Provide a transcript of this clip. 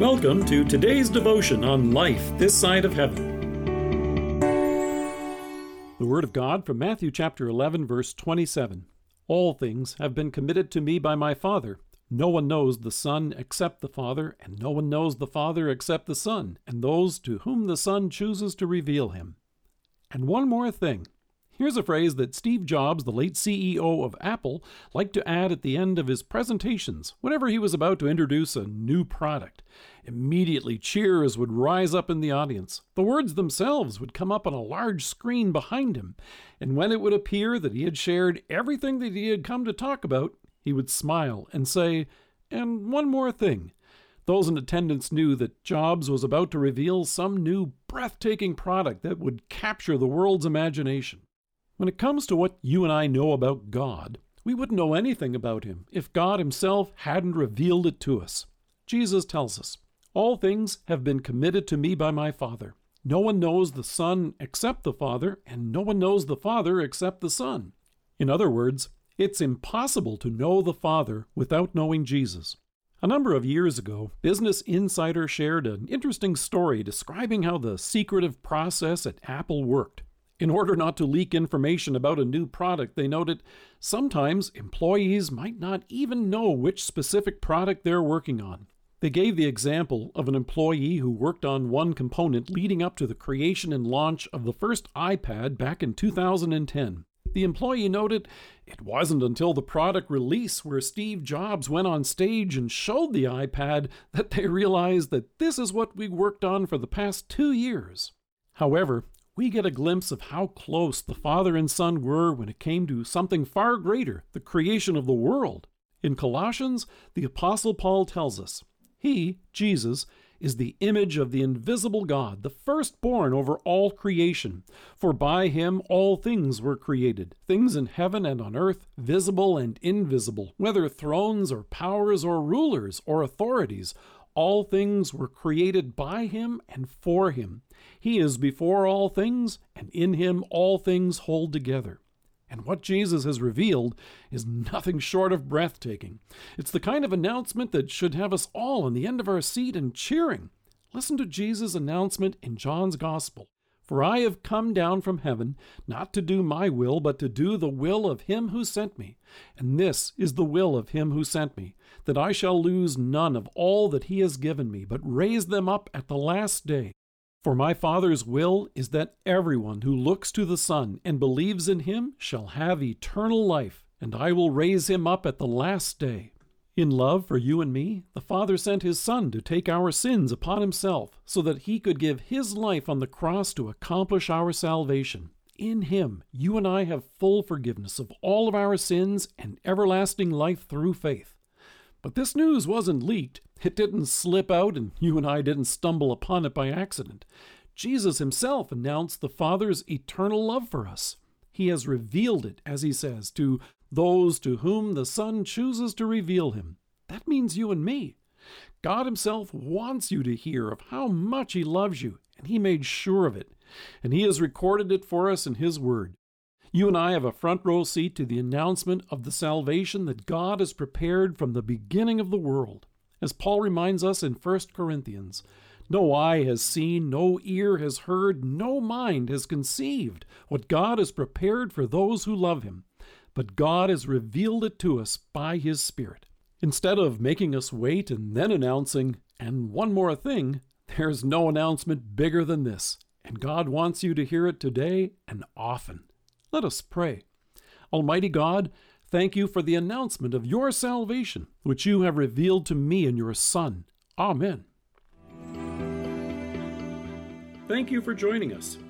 Welcome to today's devotion on life this side of heaven. The Word of God from Matthew chapter 11, verse 27. All things have been committed to me by my Father. No one knows the Son except the Father, and no one knows the Father except the Son, and those to whom the Son chooses to reveal him. And one more thing. Here's a phrase that Steve Jobs, the late CEO of Apple, liked to add at the end of his presentations whenever he was about to introduce a new product. Immediately, cheers would rise up in the audience. The words themselves would come up on a large screen behind him, and when it would appear that he had shared everything that he had come to talk about, he would smile and say, And one more thing. Those in attendance knew that Jobs was about to reveal some new breathtaking product that would capture the world's imagination. When it comes to what you and I know about God, we wouldn't know anything about Him if God Himself hadn't revealed it to us. Jesus tells us, All things have been committed to me by my Father. No one knows the Son except the Father, and no one knows the Father except the Son. In other words, it's impossible to know the Father without knowing Jesus. A number of years ago, Business Insider shared an interesting story describing how the secretive process at Apple worked. In order not to leak information about a new product, they noted sometimes employees might not even know which specific product they're working on. They gave the example of an employee who worked on one component leading up to the creation and launch of the first iPad back in 2010. The employee noted it wasn't until the product release where Steve Jobs went on stage and showed the iPad that they realized that this is what we worked on for the past two years. However, we get a glimpse of how close the Father and Son were when it came to something far greater, the creation of the world. In Colossians, the Apostle Paul tells us, He, Jesus, is the image of the invisible God, the firstborn over all creation. For by him all things were created, things in heaven and on earth, visible and invisible, whether thrones or powers or rulers or authorities. All things were created by him and for him. He is before all things, and in him all things hold together. And what Jesus has revealed is nothing short of breathtaking. It's the kind of announcement that should have us all on the end of our seat and cheering. Listen to Jesus' announcement in John's Gospel. For I have come down from heaven, not to do my will, but to do the will of him who sent me. And this is the will of him who sent me, that I shall lose none of all that he has given me, but raise them up at the last day. For my Father's will is that everyone who looks to the Son and believes in him shall have eternal life, and I will raise him up at the last day. In love for you and me, the Father sent his Son to take our sins upon himself, so that he could give his life on the cross to accomplish our salvation. In him, you and I have full forgiveness of all of our sins and everlasting life through faith. But this news wasn't leaked. It didn't slip out, and you and I didn't stumble upon it by accident. Jesus himself announced the Father's eternal love for us. He has revealed it, as he says, to those to whom the Son chooses to reveal him. That means you and me. God Himself wants you to hear of how much He loves you, and He made sure of it. And He has recorded it for us in His Word. You and I have a front row seat to the announcement of the salvation that God has prepared from the beginning of the world. As Paul reminds us in 1 Corinthians, no eye has seen, no ear has heard, no mind has conceived what God has prepared for those who love Him. But God has revealed it to us by His Spirit. Instead of making us wait and then announcing, and one more thing, there's no announcement bigger than this, and God wants you to hear it today and often. Let us pray. Almighty God, thank you for the announcement of your salvation, which you have revealed to me in your Son. Amen. Thank you for joining us.